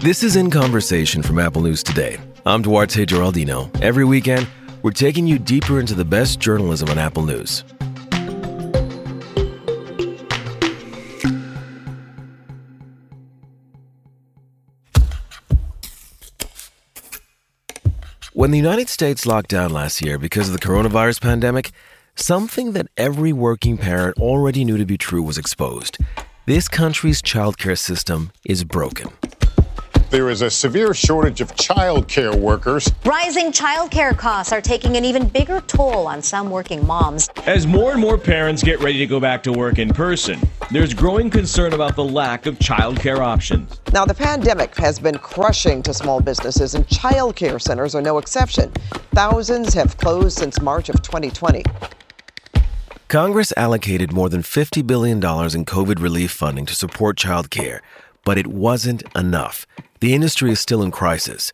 This is In Conversation from Apple News Today. I'm Duarte Geraldino. Every weekend, we're taking you deeper into the best journalism on Apple News. When the United States locked down last year because of the coronavirus pandemic, something that every working parent already knew to be true was exposed. This country's childcare system is broken. There is a severe shortage of child care workers. Rising child care costs are taking an even bigger toll on some working moms. As more and more parents get ready to go back to work in person, there's growing concern about the lack of child care options. Now, the pandemic has been crushing to small businesses, and child care centers are no exception. Thousands have closed since March of 2020. Congress allocated more than $50 billion in COVID relief funding to support child care, but it wasn't enough. The industry is still in crisis.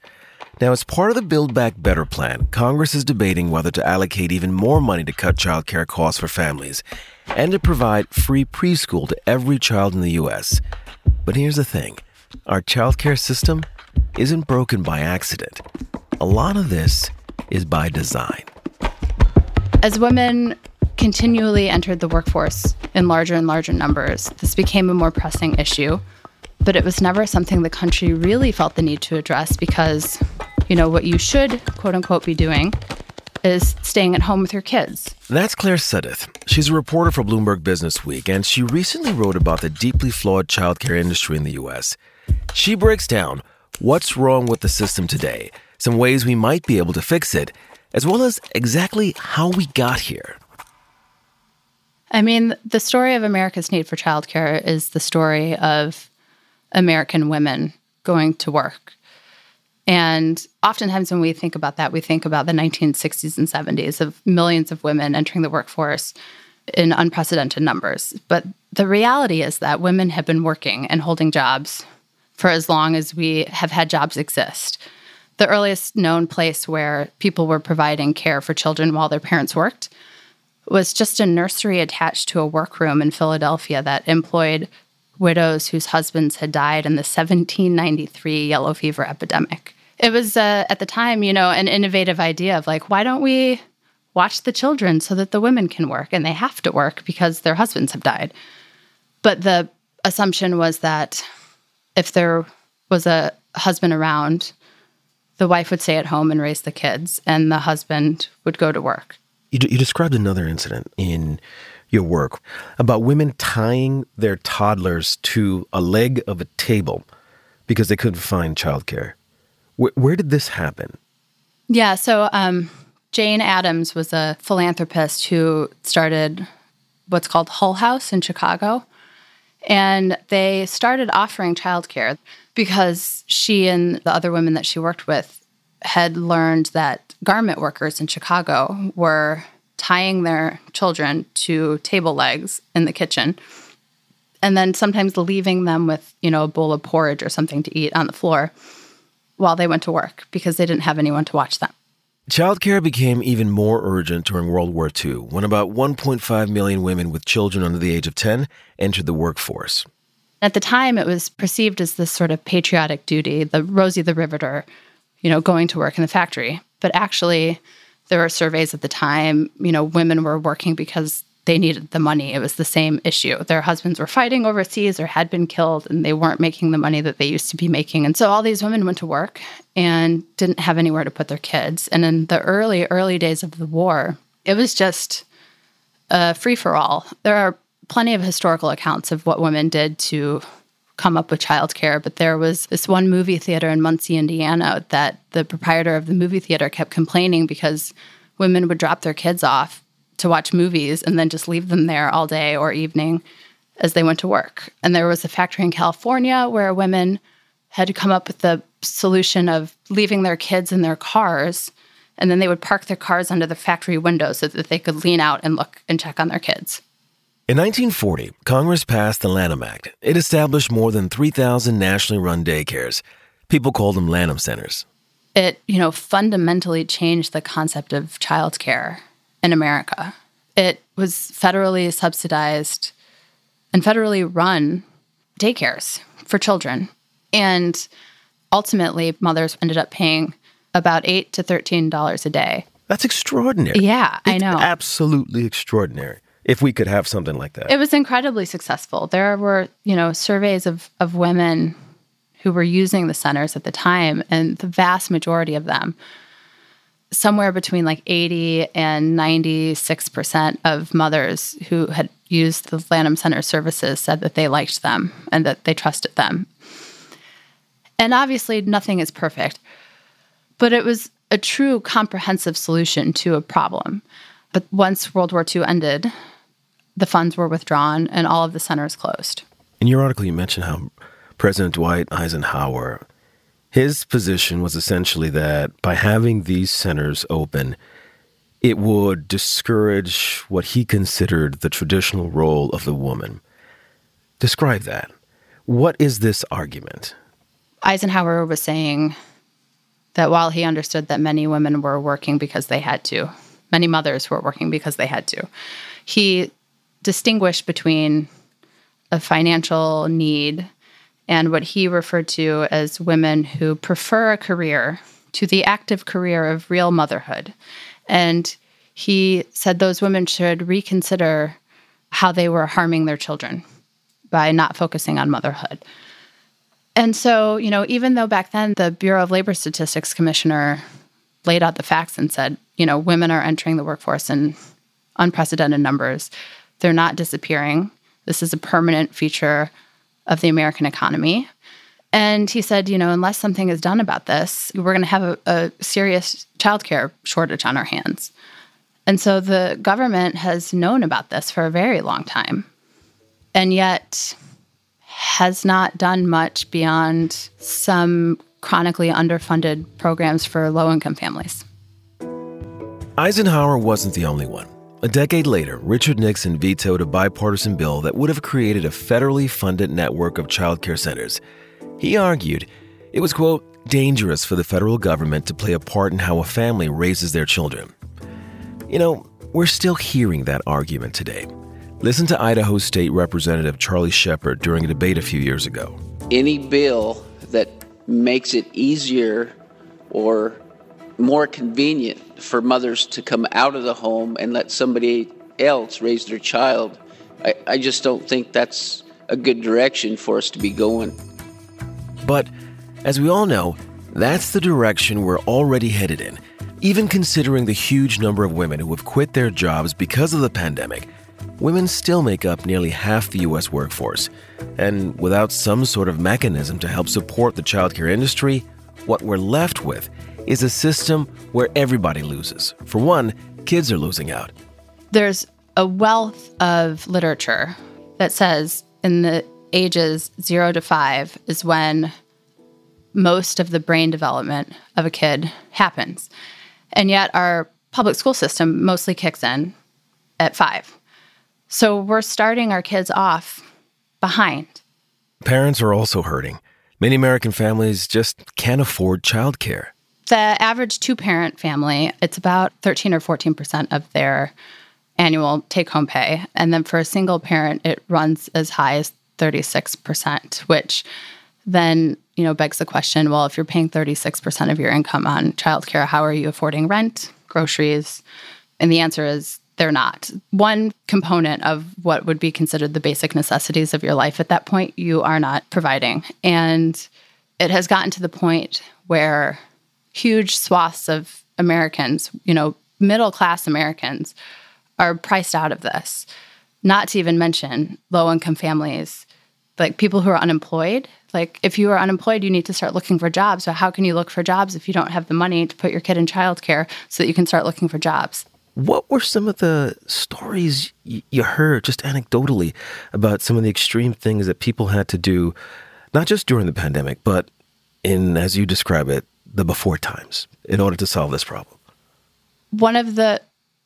Now, as part of the Build Back Better plan, Congress is debating whether to allocate even more money to cut child care costs for families and to provide free preschool to every child in the U.S. But here's the thing our child care system isn't broken by accident. A lot of this is by design. As women continually entered the workforce in larger and larger numbers, this became a more pressing issue but it was never something the country really felt the need to address because, you know, what you should, quote unquote, be doing is staying at home with your kids. That's Claire Suddath. She's a reporter for Bloomberg Businessweek, and she recently wrote about the deeply flawed childcare industry in the U.S. She breaks down what's wrong with the system today, some ways we might be able to fix it, as well as exactly how we got here. I mean, the story of America's need for childcare is the story of American women going to work. And oftentimes, when we think about that, we think about the 1960s and 70s of millions of women entering the workforce in unprecedented numbers. But the reality is that women have been working and holding jobs for as long as we have had jobs exist. The earliest known place where people were providing care for children while their parents worked was just a nursery attached to a workroom in Philadelphia that employed widows whose husbands had died in the 1793 yellow fever epidemic. It was uh, at the time, you know, an innovative idea of like, why don't we watch the children so that the women can work and they have to work because their husbands have died. But the assumption was that if there was a husband around, the wife would stay at home and raise the kids, and the husband would go to work. You, d- you described another incident in your work about women tying their toddlers to a leg of a table because they couldn't find childcare. Where, where did this happen? Yeah, so um, Jane Addams was a philanthropist who started what's called Hull House in Chicago. And they started offering childcare because she and the other women that she worked with had learned that garment workers in Chicago were tying their children to table legs in the kitchen and then sometimes leaving them with, you know, a bowl of porridge or something to eat on the floor while they went to work because they didn't have anyone to watch them. Childcare became even more urgent during World War II when about 1.5 million women with children under the age of 10 entered the workforce. At the time, it was perceived as this sort of patriotic duty, the Rosie the Riveter, you know, going to work in the factory. But actually, there were surveys at the time, you know, women were working because they needed the money. It was the same issue. Their husbands were fighting overseas or had been killed and they weren't making the money that they used to be making. And so all these women went to work and didn't have anywhere to put their kids. And in the early, early days of the war, it was just a free for all. There are plenty of historical accounts of what women did to come up with childcare, but there was this one movie theater in Muncie, Indiana, that the proprietor of the movie theater kept complaining because women would drop their kids off to watch movies and then just leave them there all day or evening as they went to work. And there was a factory in California where women had come up with the solution of leaving their kids in their cars and then they would park their cars under the factory window so that they could lean out and look and check on their kids. In 1940, Congress passed the Lanham Act. It established more than 3,000 nationally run daycares. People called them Lanham centers. It, you know, fundamentally changed the concept of childcare in America. It was federally subsidized and federally run daycares for children. And ultimately, mothers ended up paying about eight to thirteen dollars a day. That's extraordinary. Yeah, I know. Absolutely extraordinary. If we could have something like that. It was incredibly successful. There were, you know, surveys of of women who were using the centers at the time, and the vast majority of them, somewhere between like 80 and 96 percent of mothers who had used the Lanham Center services said that they liked them and that they trusted them. And obviously, nothing is perfect, but it was a true comprehensive solution to a problem. But once World War II ended, the funds were withdrawn and all of the centers closed. In your article, you mentioned how President Dwight Eisenhower, his position was essentially that by having these centers open, it would discourage what he considered the traditional role of the woman. Describe that. What is this argument? Eisenhower was saying that while he understood that many women were working because they had to, many mothers were working because they had to, he distinguished between a financial need and what he referred to as women who prefer a career to the active career of real motherhood. And he said those women should reconsider how they were harming their children by not focusing on motherhood. And so, you know, even though back then the Bureau of Labor Statistics commissioner laid out the facts and said, you know, women are entering the workforce in unprecedented numbers, they're not disappearing. This is a permanent feature of the American economy. And he said, you know, unless something is done about this, we're going to have a, a serious childcare shortage on our hands. And so the government has known about this for a very long time. And yet, has not done much beyond some chronically underfunded programs for low income families. Eisenhower wasn't the only one. A decade later, Richard Nixon vetoed a bipartisan bill that would have created a federally funded network of childcare centers. He argued it was, quote, dangerous for the federal government to play a part in how a family raises their children. You know, we're still hearing that argument today. Listen to Idaho State Representative Charlie Shepherd during a debate a few years ago. Any bill that makes it easier or more convenient for mothers to come out of the home and let somebody else raise their child, I, I just don't think that's a good direction for us to be going. But as we all know, that's the direction we're already headed in. Even considering the huge number of women who have quit their jobs because of the pandemic, women still make up nearly half the U.S. workforce. And without some sort of mechanism to help support the childcare industry, what we're left with is a system where everybody loses. For one, kids are losing out. There's a wealth of literature that says in the ages zero to five is when most of the brain development of a kid happens. And yet, our public school system mostly kicks in at five. So we're starting our kids off behind. Parents are also hurting. Many American families just can't afford childcare. The average two parent family, it's about 13 or 14% of their annual take home pay. And then for a single parent, it runs as high as 36%, which then, you know, begs the question, well, if you're paying 36% of your income on childcare, how are you affording rent, groceries? And the answer is they're not. One component of what would be considered the basic necessities of your life at that point, you are not providing. And it has gotten to the point where huge swaths of Americans, you know, middle class Americans, are priced out of this. Not to even mention low income families, like people who are unemployed. Like, if you are unemployed, you need to start looking for jobs. So, how can you look for jobs if you don't have the money to put your kid in childcare so that you can start looking for jobs? What were some of the stories you heard, just anecdotally, about some of the extreme things that people had to do, not just during the pandemic, but in, as you describe it, the before times, in order to solve this problem? One of the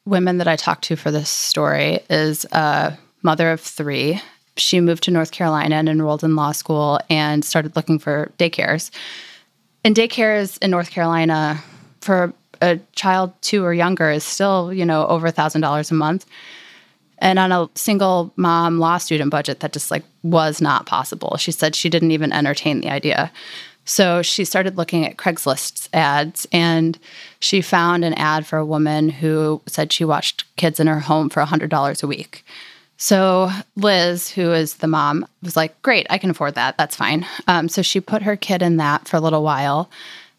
women that I talked to for this story is a mother of three. She moved to North Carolina and enrolled in law school and started looking for daycares. And daycares in North Carolina for a child two or younger is still, you know, over a thousand dollars a month. And on a single mom law student budget, that just like was not possible. She said she didn't even entertain the idea. So she started looking at Craigslist ads and she found an ad for a woman who said she watched kids in her home for $100 a week. So Liz, who is the mom, was like, Great, I can afford that. That's fine. Um, so she put her kid in that for a little while.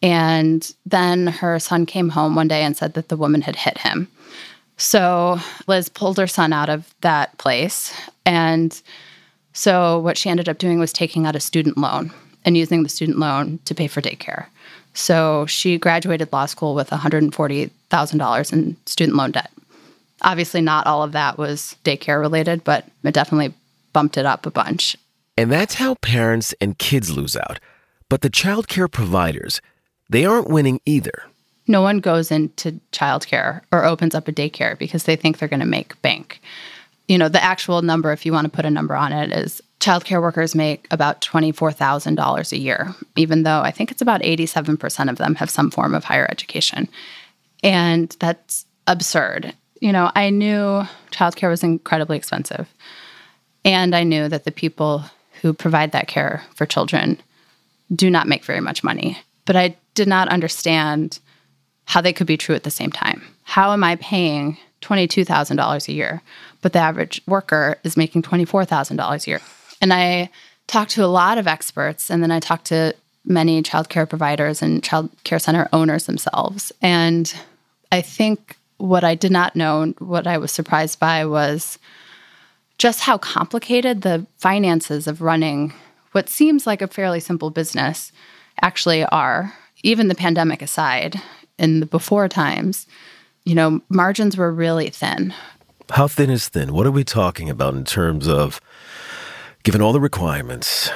And then her son came home one day and said that the woman had hit him. So Liz pulled her son out of that place. And so what she ended up doing was taking out a student loan and using the student loan to pay for daycare. So she graduated law school with $140,000 in student loan debt. Obviously, not all of that was daycare related, but it definitely bumped it up a bunch. And that's how parents and kids lose out. But the childcare providers, they aren't winning either. No one goes into childcare or opens up a daycare because they think they're going to make bank. You know, the actual number, if you want to put a number on it, is childcare workers make about $24,000 a year, even though I think it's about 87% of them have some form of higher education. And that's absurd. You know, I knew childcare was incredibly expensive. And I knew that the people who provide that care for children do not make very much money. But I did not understand how they could be true at the same time. How am I paying $22,000 a year, but the average worker is making $24,000 a year? And I talked to a lot of experts, and then I talked to many child care providers and child care center owners themselves. And I think what I did not know, what I was surprised by, was just how complicated the finances of running what seems like a fairly simple business actually are. Even the pandemic aside, in the before times, you know, margins were really thin. How thin is thin? What are we talking about in terms of given all the requirements,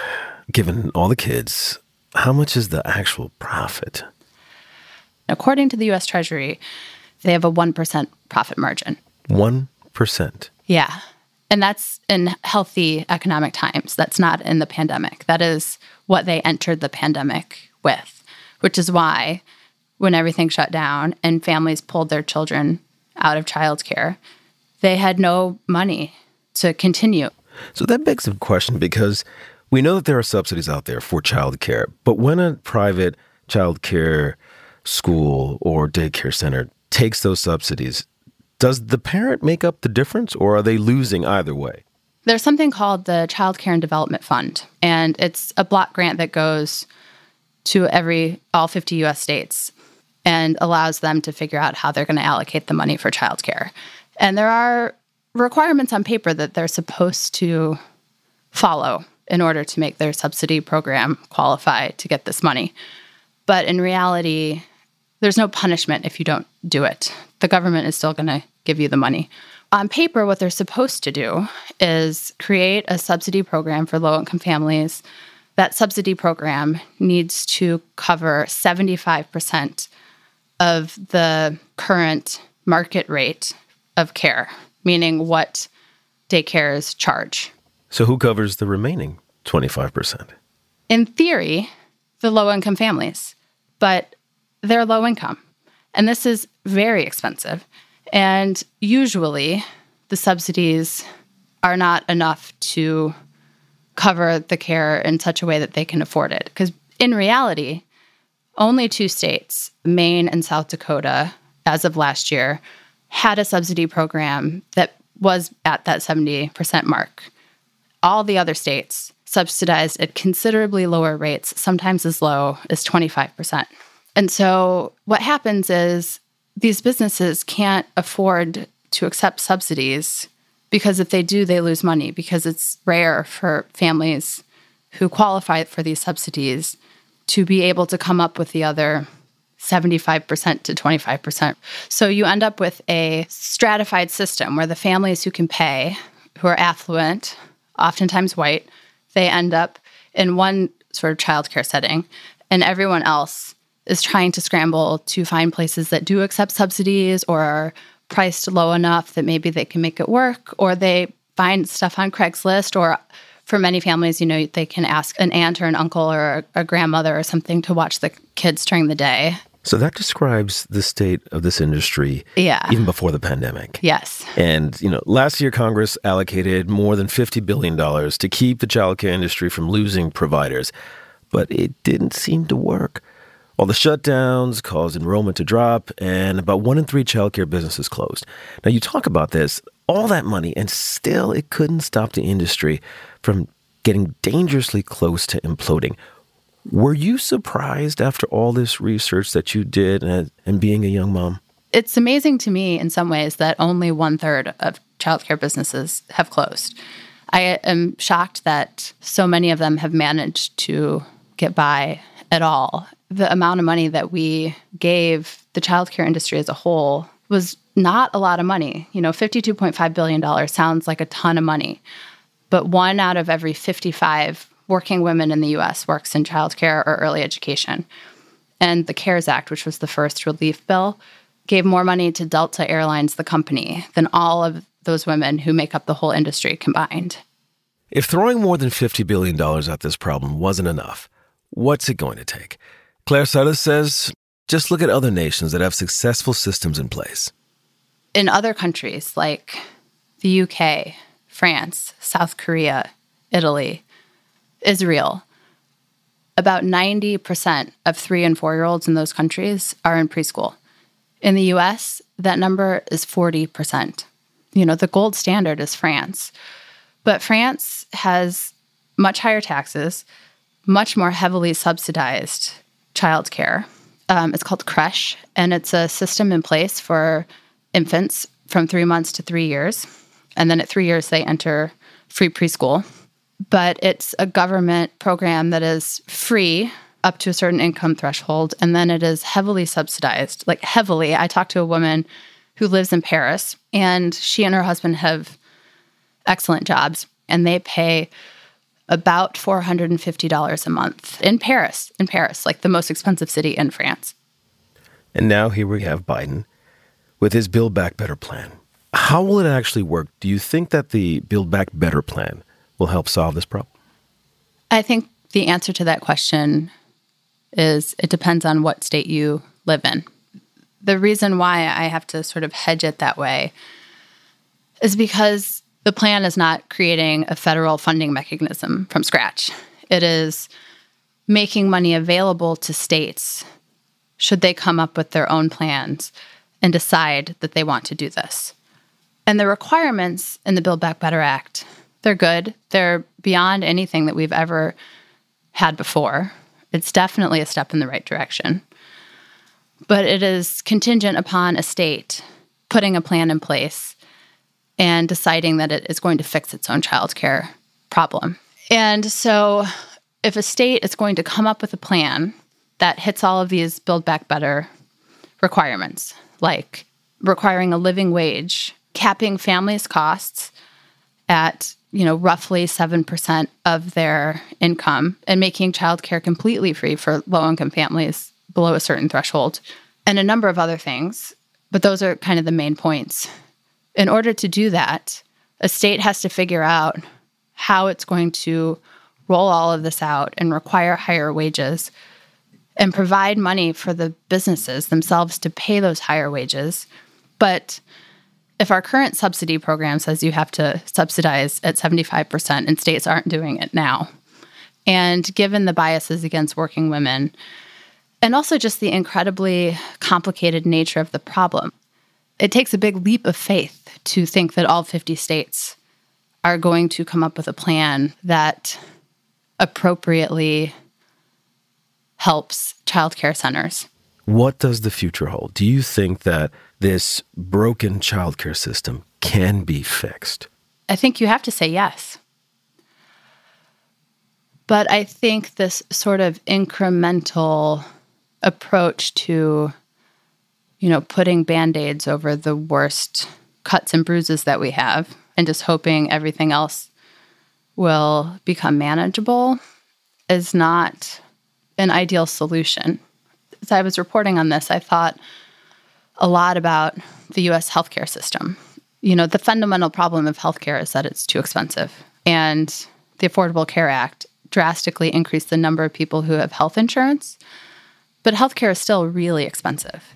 given all the kids, how much is the actual profit? According to the US Treasury, they have a 1% profit margin. 1%. Yeah. And that's in healthy economic times. That's not in the pandemic. That is what they entered the pandemic with, which is why when everything shut down and families pulled their children out of childcare, they had no money to continue. So that begs a question because we know that there are subsidies out there for childcare, but when a private childcare school or daycare center takes those subsidies, does the parent make up the difference or are they losing either way? There's something called the Child Care and Development Fund, and it's a block grant that goes to every all 50 US states and allows them to figure out how they're going to allocate the money for childcare. And there are requirements on paper that they're supposed to follow in order to make their subsidy program qualify to get this money. But in reality, there's no punishment if you don't do it. The government is still going to give you the money. On paper, what they're supposed to do is create a subsidy program for low income families. That subsidy program needs to cover 75% of the current market rate of care meaning what daycares charge. So, who covers the remaining 25%? In theory, the low income families, but they're low income. And this is very expensive. And usually, the subsidies are not enough to cover the care in such a way that they can afford it. Because in reality, only two states, Maine and South Dakota, as of last year, had a subsidy program that was at that 70% mark. All the other states subsidized at considerably lower rates, sometimes as low as 25%. And so what happens is these businesses can't afford to accept subsidies because if they do, they lose money because it's rare for families who qualify for these subsidies to be able to come up with the other 75% to 25%. So you end up with a stratified system where the families who can pay, who are affluent, oftentimes white, they end up in one sort of childcare setting, and everyone else is trying to scramble to find places that do accept subsidies or are priced low enough that maybe they can make it work, or they find stuff on Craigslist or for many families, you know, they can ask an aunt or an uncle or a, grandmother or something to watch the kids during the day. So that describes the state of this industry yeah. even before the pandemic. Yes. And, you know, last year Congress allocated more than $50 billion to keep the childcare industry from losing providers. but it didn't seem to work. All the shutdowns caused enrollment to drop, and about one in three childcare businesses closed. Now, you talk about this, all that money, and still it couldn't stop the industry from getting dangerously close to imploding. Were you surprised after all this research that you did and, and being a young mom? It's amazing to me in some ways that only one third of childcare businesses have closed. I am shocked that so many of them have managed to get by at all. The amount of money that we gave the childcare industry as a whole was not a lot of money. You know, $52.5 billion sounds like a ton of money, but one out of every 55 working women in the US works in childcare or early education. And the CARES Act, which was the first relief bill, gave more money to Delta Airlines, the company, than all of those women who make up the whole industry combined. If throwing more than $50 billion at this problem wasn't enough, what's it going to take? Claire Suddath says just look at other nations that have successful systems in place. In other countries like the UK, France, South Korea, Italy, Israel, about 90% of three and four year olds in those countries are in preschool. In the US, that number is 40%. You know, the gold standard is France. But France has much higher taxes, much more heavily subsidized childcare. Um, it's called creche, and it's a system in place for infants from three months to three years. And then at three years, they enter free preschool. But it's a government program that is free up to a certain income threshold, and then it is heavily subsidized, like heavily. I talked to a woman who lives in Paris, and she and her husband have excellent jobs, and they pay about $450 a month in Paris, in Paris, like the most expensive city in France. And now here we have Biden with his Build Back Better plan. How will it actually work? Do you think that the Build Back Better plan will help solve this problem? I think the answer to that question is it depends on what state you live in. The reason why I have to sort of hedge it that way is because the plan is not creating a federal funding mechanism from scratch. It is making money available to states should they come up with their own plans and decide that they want to do this. And the requirements in the Build Back Better Act, they're good. They're beyond anything that we've ever had before. It's definitely a step in the right direction. But it is contingent upon a state putting a plan in place and deciding that it is going to fix its own childcare problem. And so, if a state is going to come up with a plan that hits all of these Build Back Better requirements, like requiring a living wage, capping families' costs at you know roughly 7% of their income and making childcare completely free for low-income families below a certain threshold and a number of other things but those are kind of the main points in order to do that, a state has to figure out how it's going to roll all of this out and require higher wages and provide money for the businesses themselves to pay those higher wages. But if our current subsidy program says you have to subsidize at 75% and states aren't doing it now, and given the biases against working women, and also just the incredibly complicated nature of the problem, it takes a big leap of faith to think that all 50 states are going to come up with a plan that appropriately helps childcare centers. What does the future hold? Do you think that this broken childcare system can be fixed? I think you have to say yes. But I think this sort of incremental approach to, you know, putting band aids over the worst cuts and bruises that we have and just hoping everything else will become manageable is not an ideal solution. As I was reporting on this, I thought a lot about the US healthcare system. You know, the fundamental problem of healthcare is that it's too expensive. And the Affordable Care Act drastically increased the number of people who have health insurance, but healthcare is still really expensive.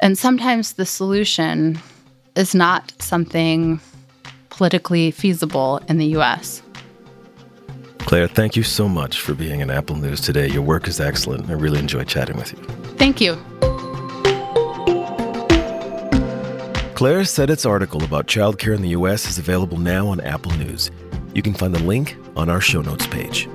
And sometimes the solution is not something politically feasible in the US. Claire, thank you so much for being in Apple News today. Your work is excellent. I really enjoyed chatting with you. Thank you. Claire Suddath's article about childcare in the U.S. is available now on Apple News. You can find the link on our show notes page.